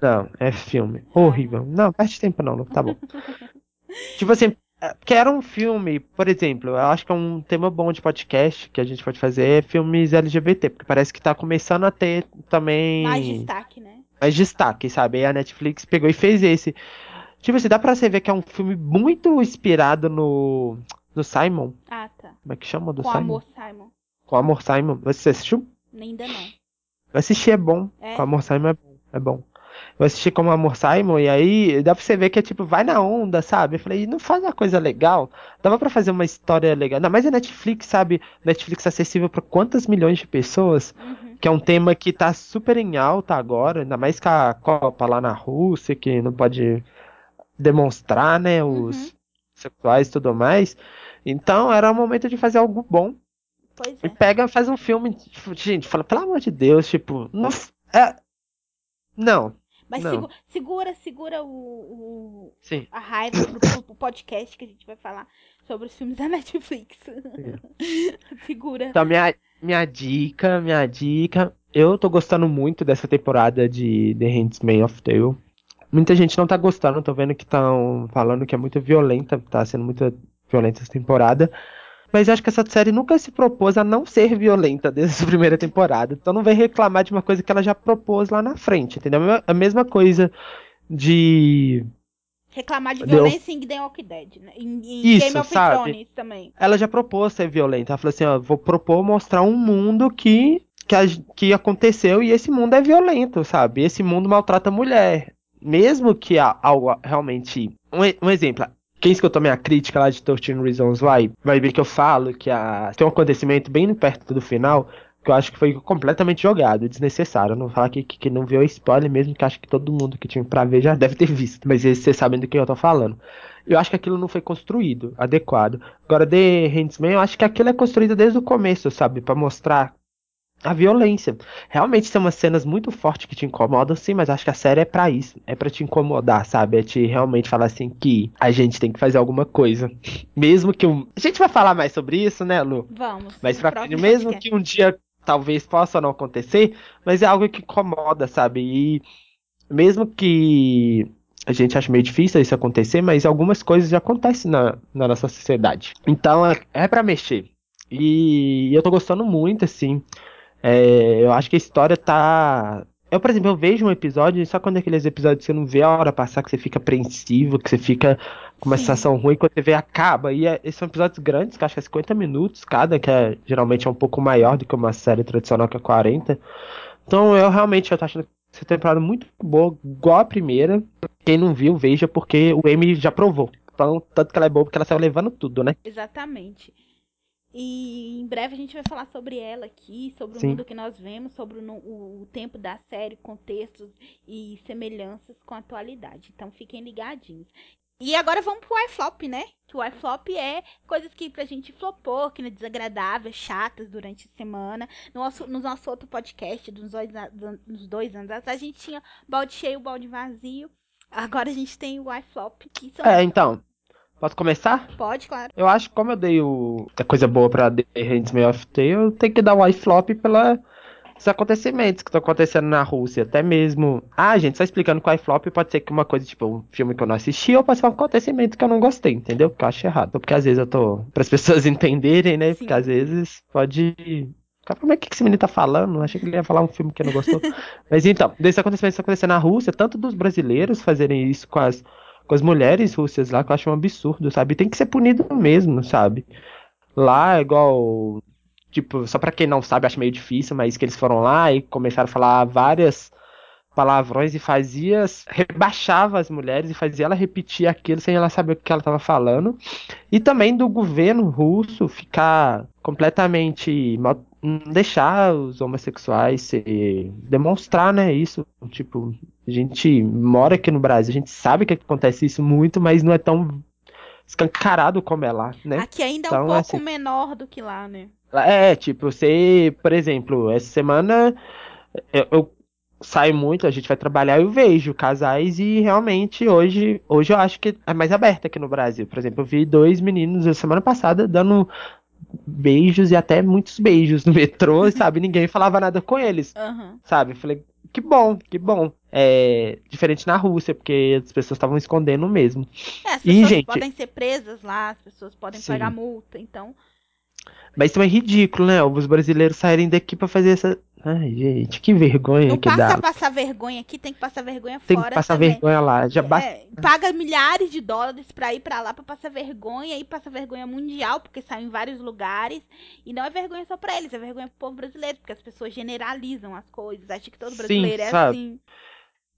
Não, é filme. Horrível. Não, perde tempo não, tá bom. tipo assim, é, porque era um filme, por exemplo, eu acho que é um tema bom de podcast que a gente pode fazer é filmes LGBT, porque parece que tá começando a ter também Mais destaque, né? mais destaque, sabe? Aí a Netflix pegou e fez esse. Tipo assim, dá pra você ver que é um filme muito inspirado no, no Simon. Ah, tá. Como é que chama do Com Simon? amor, Simon. Com Amor Simon. Você assistiu? Ainda não. Eu assisti, é bom. É? Com Amor Simon é bom. É bom. Eu assisti como Amor Simon e aí dá pra você ver que é tipo, vai na onda, sabe? Eu falei, não faz uma coisa legal. Dava pra fazer uma história legal. Ainda mais a Netflix, sabe? Netflix acessível pra quantas milhões de pessoas? Uhum. Que é um tema que tá super em alta agora, ainda mais com a Copa lá na Rússia, que não pode demonstrar, né, os Uhum. sexuais e tudo mais. Então era o momento de fazer algo bom. Pois E é. pega, faz um filme, tipo, gente, fala, pelo amor de Deus, tipo, não, é, não, Mas não. segu- segura, segura o, o- sim, a raiva pro, pro- pro podcast que a gente vai falar sobre os filmes da Netflix. segura. Então, minha, minha dica, minha dica. Eu tô gostando muito dessa temporada de The Handmaid's of Tale. Muita gente não tá gostando, tô vendo que estão falando que é muito violenta, tá sendo muito violenta essa temporada. Mas acho que essa série nunca se propôs a não ser violenta desde a primeira temporada. Então não vem reclamar de uma coisa que ela já propôs lá na frente, entendeu? A mesma coisa de. Reclamar de violência em The Walking Dead, né? Em, em Isso, Game of sabe? Thrones também. ela já propôs ser violenta. Ela falou assim, ó, vou propor mostrar um mundo que, que, a- que aconteceu e esse mundo é violento, sabe? Esse mundo maltrata a mulher. Mesmo que há algo realmente... Um, um exemplo, quem escutou minha crítica lá de 13 Reasons Why, vai ver que eu falo que a, tem um acontecimento bem perto do final que eu acho que foi completamente jogado, desnecessário. Eu não vou falar que, que, que não viu spoiler mesmo, que acho que todo mundo que tinha pra ver já deve ter visto. Mas vocês sabem do que eu tô falando. Eu acho que aquilo não foi construído, adequado. Agora, The Handmaid, eu acho que aquilo é construído desde o começo, sabe? Pra mostrar a violência. Realmente são umas cenas muito fortes que te incomodam, sim, mas acho que a série é pra isso. É pra te incomodar, sabe? É te realmente falar assim que a gente tem que fazer alguma coisa. Mesmo que um. A gente vai falar mais sobre isso, né, Lu? Vamos. Mas pra mesmo que um dia talvez possa não acontecer, mas é algo que incomoda, sabe? E mesmo que a gente ache meio difícil isso acontecer, mas algumas coisas já acontecem na, na nossa sociedade. Então é, é para mexer. E eu tô gostando muito, assim. É, eu acho que a história tá. Eu, por exemplo, eu vejo um episódio, só quando é aqueles episódios que você não vê a hora passar, que você fica apreensivo, que você fica com uma Sim. sensação ruim, quando você vê acaba. E é, esses são episódios grandes, que acho que é 50 minutos cada, que é, geralmente é um pouco maior do que uma série tradicional que é 40. Então eu realmente eu tô achando que Essa temporada muito boa, igual a primeira. Quem não viu, veja, porque o M já provou. Então, tanto que ela é boa, porque ela saiu levando tudo, né? Exatamente. E em breve a gente vai falar sobre ela aqui, sobre o Sim. mundo que nós vemos, sobre o, o- o tempo da série, contextos e semelhanças com a atualidade. Então fiquem ligadinhos. E agora vamos pro iFlop, né? Que o iFlop é coisas que pra gente flopou, que é desagradável, chatas durante a semana. No nosso, no nosso outro podcast, dos dois, dos dois anos atrás, a gente tinha balde cheio, balde vazio. Agora a gente tem o iFlop, que são. É, então. Posso começar? Pode, claro. Eu acho que como eu dei o, a coisa boa pra The Handmaid's of Tale, eu tenho que dar o iFlop pela os acontecimentos que estão acontecendo na Rússia, até mesmo. Ah, gente, só explicando com o iFlop pode ser que uma coisa, tipo, um filme que eu não assisti, ou pode ser um acontecimento que eu não gostei, entendeu? Porque eu acho errado. Porque às vezes eu tô. Para as pessoas entenderem, né? Sim. Porque às vezes pode. Como é que esse menino tá falando? Achei que ele ia falar um filme que não gostou. Mas então, desses acontecimentos que acontecendo na Rússia, tanto dos brasileiros fazerem isso com as, com as mulheres russas lá, que eu acho um absurdo, sabe? Tem que ser punido mesmo, sabe? Lá, igual. Tipo, só pra quem não sabe, acho meio difícil, mas que eles foram lá e começaram a falar várias palavrões e fazia. rebaixava as mulheres e fazia ela repetir aquilo sem ela saber o que ela tava falando. E também do governo russo ficar completamente. mal- deixar os homossexuais se demonstrar, né? Isso. Tipo, a gente mora aqui no Brasil, a gente sabe que acontece isso muito, mas não é tão escancarado como é lá, né? Aqui ainda é um Então, pouco assim- menor do que lá, né? É, tipo, você, por exemplo, essa semana eu, eu saio muito, a gente vai trabalhar e eu vejo casais e realmente hoje, hoje eu acho que é mais aberto aqui no Brasil. Por exemplo, eu vi dois meninos a semana passada dando beijos e até muitos beijos no metrô, sabe? Ninguém falava nada com eles, Aham. sabe? Eu falei, que bom, que bom. É diferente na Rússia, porque as pessoas estavam escondendo mesmo. É, as E, pessoas gente- podem ser presas lá, as pessoas podem Sim. pagar multa, então. Mas também é ridículo, né? Os brasileiros saírem daqui pra fazer essa. Ai, gente, que vergonha Não que passa dá. a passar vergonha aqui, tem que passar vergonha Tem fora que passar também. vergonha lá. Já basta. É, paga milhares de dólares pra ir pra lá pra passar vergonha e passa vergonha mundial, porque sai em vários lugares. E não é vergonha só pra eles, é vergonha pro povo brasileiro, porque as pessoas generalizam as coisas, acham que todo Sim, brasileiro é sabe? assim.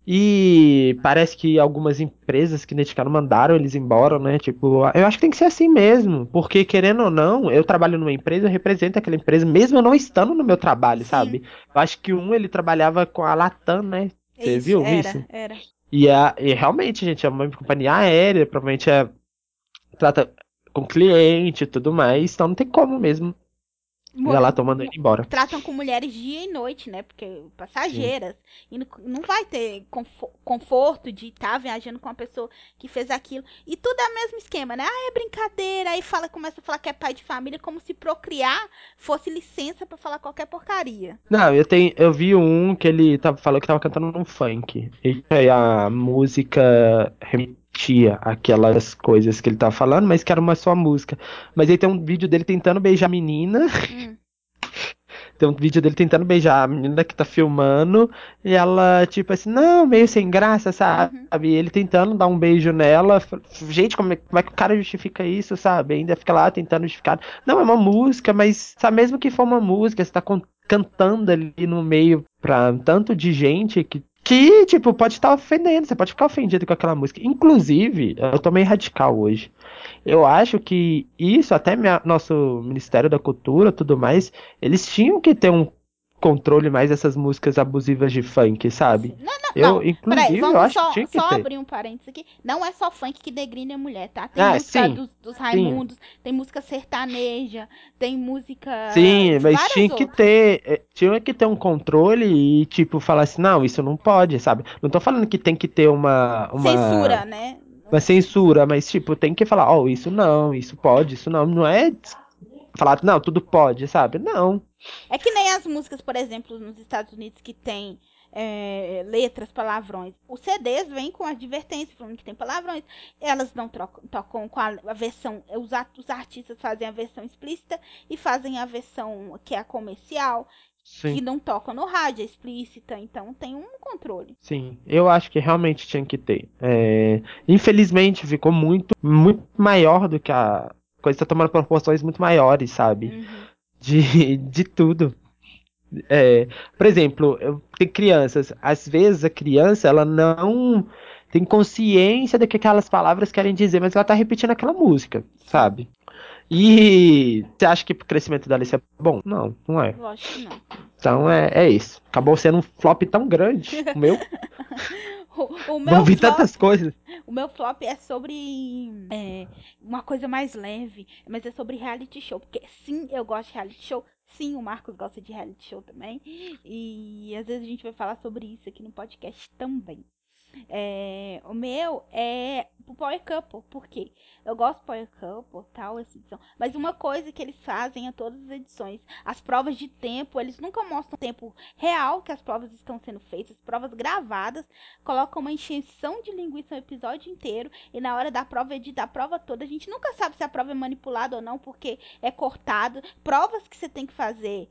E parece que algumas empresas que identificaram mandaram eles embora, né? Tipo, eu acho que tem que ser assim mesmo. Porque, querendo ou não, eu trabalho numa empresa, eu represento aquela empresa, mesmo eu não estando no meu trabalho, Sim. sabe? Eu acho que um ele trabalhava com a Latam, né? Você Isso, viu era, isso? Era. E, a, e realmente, gente, é uma companhia aérea, provavelmente é. Trata com cliente e tudo mais, então não tem como mesmo. Ir lá tomando ele embora. tratam com mulheres dia e noite, né? Porque passageiras. E não, não vai ter confo- conforto de estar viajando com uma pessoa que fez aquilo. E tudo é o mesmo esquema, né? Ah, é brincadeira. Aí fala, começa a falar que é pai de família, como se procriar fosse licença pra falar qualquer porcaria. Não, eu tenho, eu vi um que ele tava, falou que tava cantando num funk. E aí a música remetia aquelas coisas que ele tava falando, mas que era uma só música. Mas aí tem um vídeo dele tentando beijar a menina. Hum. Tem um vídeo dele tentando beijar a menina que tá filmando. E ela, tipo assim, não, meio sem graça, sabe? Uhum. E ele tentando dar um beijo nela. Gente, como é, como é que o cara justifica isso, sabe? Ainda fica lá tentando justificar. Não, é uma música, mas sabe, mesmo que for uma música, você tá cantando ali no meio pra tanto de gente que. Que, tipo, pode estar ofendendo, você pode ficar ofendido com aquela música. Inclusive, eu tô meio radical hoje. Eu acho que isso, até minha- nosso Ministério da Cultura tudo mais, eles tinham que ter um controle mais dessas músicas abusivas de funk, sabe? Não, não, Eu, não. inclusive, Peraí, eu acho só, que tinha que só ter. abrir um parênteses aqui. Não é só funk que degrina a mulher, tá? Tem Ah, música sim. dos, dos Raimundos, tem música sertaneja, tem música. Sim, mas tinha que outros. ter, eh, tinha que ter um controle e tipo falar assim, não, isso não pode, sabe? Não tô falando que tem que ter uma uma Censura, né? uma censura, mas tipo, tem que falar, ó, isso não, isso pode, isso não, não é falar, não, tudo pode, sabe? Não. É que nem as músicas, por exemplo, nos Estados Unidos que tem é, letras, palavrões. Os CDs vêm com advertência falando que tem palavrões. Elas não trocam, tocam com a, a versão. Os, os artistas fazem a versão explícita e fazem a versão que é a comercial, Sim. que não tocam no rádio, é explícita. Então tem um controle. Sim, eu acho que realmente tinha que ter. É, infelizmente ficou muito, muito maior do que a coisa tá tomando proporções muito maiores, sabe? Uhum. De, de tudo. É, por exemplo, eu- tem crianças, às vezes a criança ela não tem consciência do que aquelas palavras querem dizer, mas ela tá repetindo aquela música, sabe? E você acha que pro crescimento dela isso é bom? Não, não é. Lógico que não. Então é, é isso. Acabou sendo um flop tão grande, o meu. O, o meu Vão vir flop, tantas coisas. o meu flop é sobre é, uma coisa mais leve, mas é sobre reality show. Porque sim, eu gosto de reality show. Sim, o Marcos gosta de reality show também. E às vezes a gente vai falar sobre isso aqui no podcast também. É, o meu é o Power Couple, por quê? Eu gosto do Power Couple, tal, essa edição. Mas uma coisa que eles fazem a todas as edições, as provas de tempo, eles nunca mostram o tempo real que as provas estão sendo feitas, provas gravadas, colocam uma encheção de linguiça no episódio inteiro, e na hora da prova, editar a prova toda, a gente nunca sabe se a prova é manipulada ou não, porque é cortado. Provas que você tem que fazer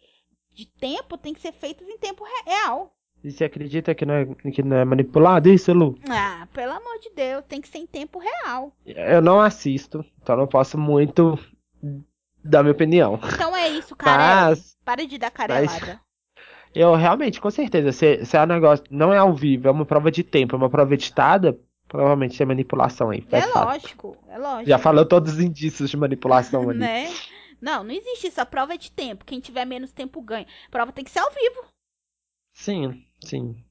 de tempo tem que ser feitas em tempo real. E você acredita que não, é, que não é manipulado isso, Lu? Ah, pelo amor de Deus, tem que ser em tempo real. Eu não assisto, então não posso muito dar minha opinião. Então é isso, cara. Mas Para de dar carelada. eu realmente, com certeza, se, se é um negócio, não é ao vivo, é uma prova de tempo, é uma prova editada, provavelmente é manipulação aí. É é lógico, é lógico. Já falou todos os indícios de manipulação ali. Né? Não, não existe isso. A prova é de tempo. Quem tiver menos tempo ganha. A prova tem que ser ao vivo. Sim, sim.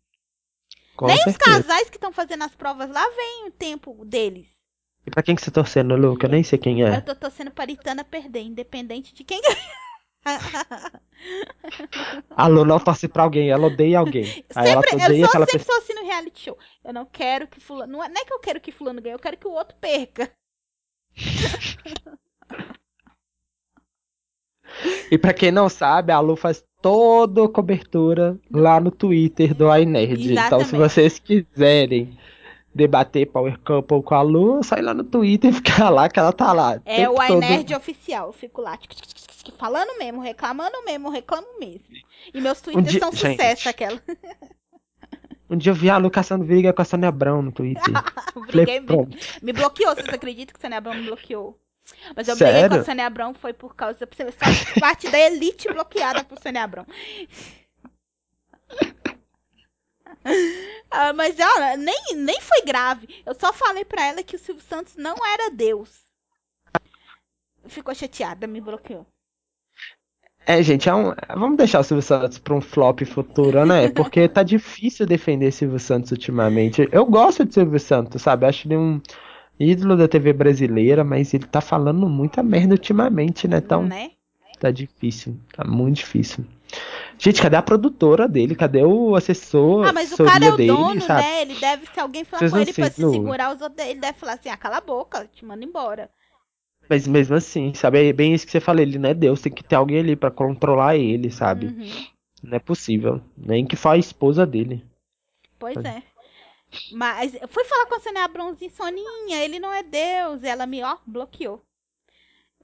Com Nem os certeza. casais que estão fazendo as provas lá veem o tempo deles. E pra quem que você tá torcendo, Lu? Que eu nem sei quem Eu é. tô torcendo para Itana perder, independente de quem ganha. A Lu não torce pra alguém, ela odeia alguém. Aí ela Sempre, odeia eu sou sempre pessoa. assim no reality show. Eu não quero que fulano. Não é, não é que eu quero que fulano ganhe, eu quero que o outro perca. E pra quem não sabe, a Lu faz toda a cobertura lá no Twitter do iNerd. Então, se vocês quiserem debater Power Couple com a Lu, sai lá no Twitter e fica lá que ela tá lá. É o todo. iNerd oficial. Eu fico lá, tic, tic, tic, tic, tic, falando mesmo, reclamando mesmo, reclamo mesmo. E meus tweets dia- são gente. sucesso, aquela. Um dia eu vi a Lu caçando briga com a Sônia Abrão no Twitter. Falei, pronto. me bloqueou, vocês acreditam que o Sônia Abrão me bloqueou? Mas eu briguei com a Sônia Abrão foi por causa. Faz parte da elite bloqueada por Sônia Abrão. Ah, mas olha, nem, nem foi grave. Eu só falei pra ela que o Silvio Santos não era Deus. Ficou chateada, me bloqueou. É, gente, é um... vamos deixar o Silvio Santos pra um flop futuro, né? Porque tá difícil defender Silvio Santos ultimamente. Eu gosto de Silvio Santos, sabe? Acho ele um ídolo da TV brasileira, mas ele tá falando muita merda ultimamente, né? Então né? tá difícil, tá muito difícil. Gente, cadê a produtora dele? Cadê o assessor? Ah, mas o cara é o dele, dono, sabe? né? Ele deve, se alguém falar Vocês com ele pra se cismam? segurar os outros, ele deve falar assim, ah, cala a boca, te manda embora. Mas mesmo assim, sabe? É bem isso que você falou, ele não é Deus, tem que ter alguém ali pra controlar ele, sabe? Uhum. Não é possível. Nem que for a esposa dele. Pois Tá. é. Mas eu fui falar com a Sônia Abrãozinho, Soninha, ele não é Deus. Ela me, ó, bloqueou.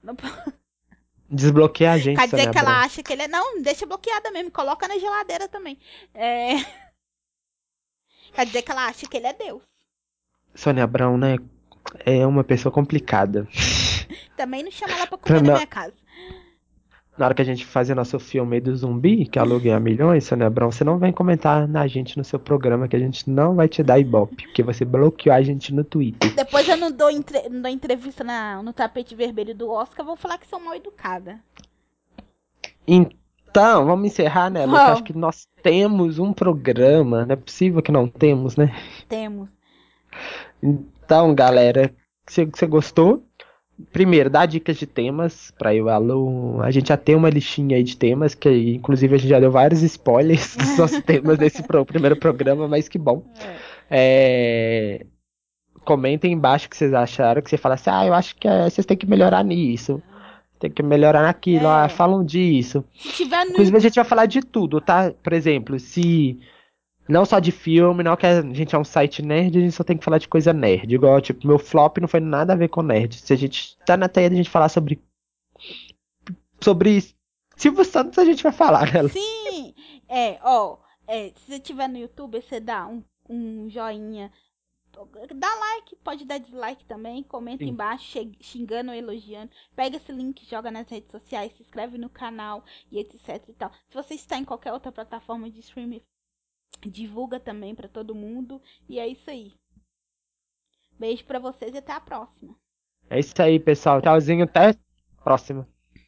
Não Desbloqueia a gente, Quer dizer Sônia que ela acha que ele é. Não, deixa bloqueada mesmo, coloca na geladeira também. É... Quer dizer que ela acha que ele é Deus. Sônia Abrão, né? É uma pessoa complicada. Também não chama ela pra comer Não. na minha casa. Na hora que a gente fazer nosso filme do zumbi, que aluguei a milhões, Sônia Abrão, você não vem comentar na gente no seu programa, que a gente não vai te dar ibope, porque você bloqueou a gente no Twitter. Depois eu não dou, entre- não dou entrevista na- no tapete vermelho do Oscar, vou falar que sou mal educada. Então, vamos encerrar, né, Lu? Que Vamos. Acho que nós temos um programa, não é possível que não temos, né? Temos. Então, galera, se você gostou, primeiro, dá dicas de temas pra eu e a gente já tem uma listinha aí de temas, que inclusive a gente já deu vários spoilers dos nossos temas nesse pro- primeiro programa, mas que bom. É. É, Comentem embaixo o que vocês acharam, que você fala assim, ah, eu acho que é, vocês têm que melhorar nisso. Tem que melhorar naquilo, É. ah, falam disso. Se tiver no Inclusive a gente vai falar de tudo, tá? Por exemplo, se não só de filme, não que a gente é um site nerd, a gente só tem que falar de coisa nerd. Igual, tipo, meu flop não foi nada a ver com nerd. Se a gente tá na teia de a gente falar sobre sobre Silvio Santos, a gente vai falar, né? Sim! É, ó, é, se você tiver no YouTube, você dá um, um joinha dá like, pode dar dislike também, comenta Sim. embaixo, xingando ou elogiando. Pega esse link, joga nas redes sociais, se inscreve no canal e etc e tal. Se você está em qualquer outra plataforma de streaming, divulga também para todo mundo. E é isso aí. Beijo para vocês e até a próxima. É isso aí, pessoal. Tchauzinho, até a próxima.